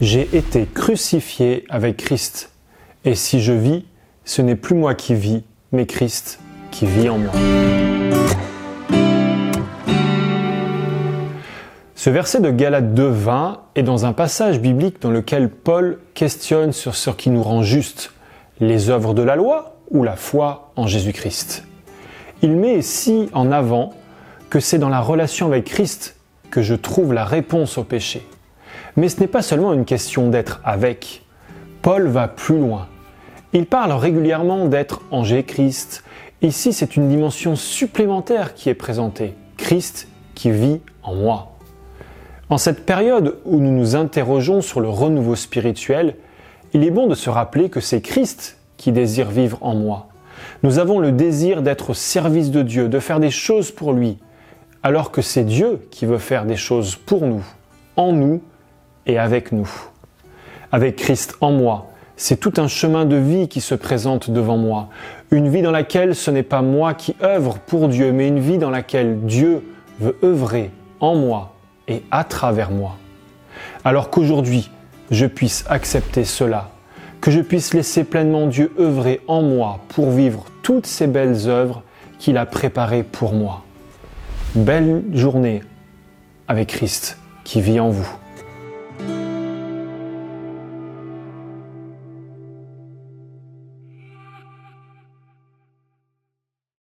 J'ai été crucifié avec Christ, et si je vis, ce n'est plus moi qui vis, mais Christ qui vit en moi. Ce verset de Galates 2.20 est dans un passage biblique dans lequel Paul questionne sur ce qui nous rend juste, les œuvres de la loi ou la foi en Jésus-Christ. Il met ici en avant que c'est dans la relation avec Christ que je trouve la réponse au péché. Mais ce n'est pas seulement une question d'être avec. Paul va plus loin. Il parle régulièrement d'être en Jésus-Christ. Ici, c'est une dimension supplémentaire qui est présentée. Christ qui vit en moi. En cette période où nous nous interrogeons sur le renouveau spirituel, il est bon de se rappeler que c'est Christ qui désire vivre en moi. Nous avons le désir d'être au service de Dieu, de faire des choses pour lui, alors que c'est Dieu qui veut faire des choses pour nous, en nous et avec nous. Avec Christ en moi, c'est tout un chemin de vie qui se présente devant moi, une vie dans laquelle ce n'est pas moi qui œuvre pour Dieu, mais une vie dans laquelle Dieu veut œuvrer en moi et à travers moi. Alors qu'aujourd'hui, je puisse accepter cela, que je puisse laisser pleinement Dieu œuvrer en moi pour vivre toutes ces belles œuvres qu'il a préparées pour moi. Belle journée avec Christ qui vit en vous.